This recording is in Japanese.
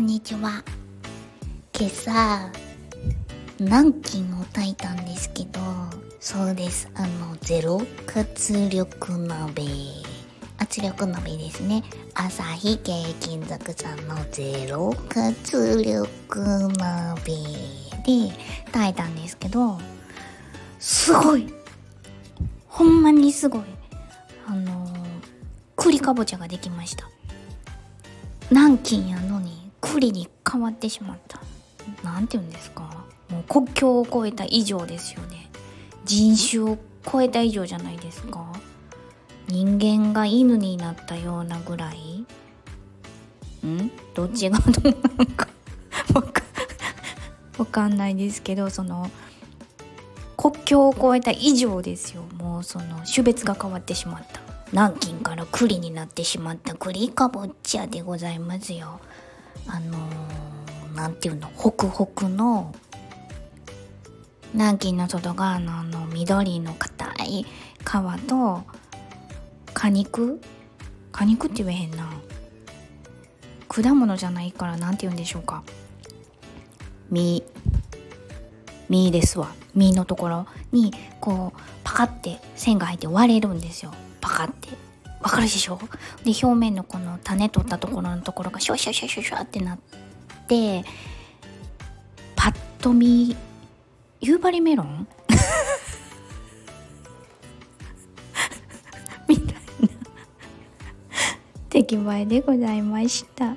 んにちは。今朝南京を炊いたんですけどそうです。あのゼロ活力鍋。圧力鍋ですね。朝日系金属さんのゼロ活力鍋で炊いたんですけどすごい。ほんまにすごい。あの栗かぼちゃができました。南京やの？に栗に変わってしまった何て言うんですかもう国境を越えた以上ですよね人種を超えた以上じゃないですか人間が犬になったようなぐらいんどっちがどうなのかわかんないですけどその国境を越えた以上ですよもうその種別が変わってしまった南京から栗になってしまった栗かぼっちゃでございますよあの何、ていうのホクホクの南京の外側のあの緑の硬い皮と果肉？果肉って言えへんな。果物じゃないから何て言うんでしょうか。実実ですわ。実のところにこうパカって線が入って割れるんですよ。パカって。わかるでしょ？で表面のこの種取ったところのところがシュワシュワシュワシュワシュワってなってパッと見夕張メロン？みたいな。出来栄えでございました。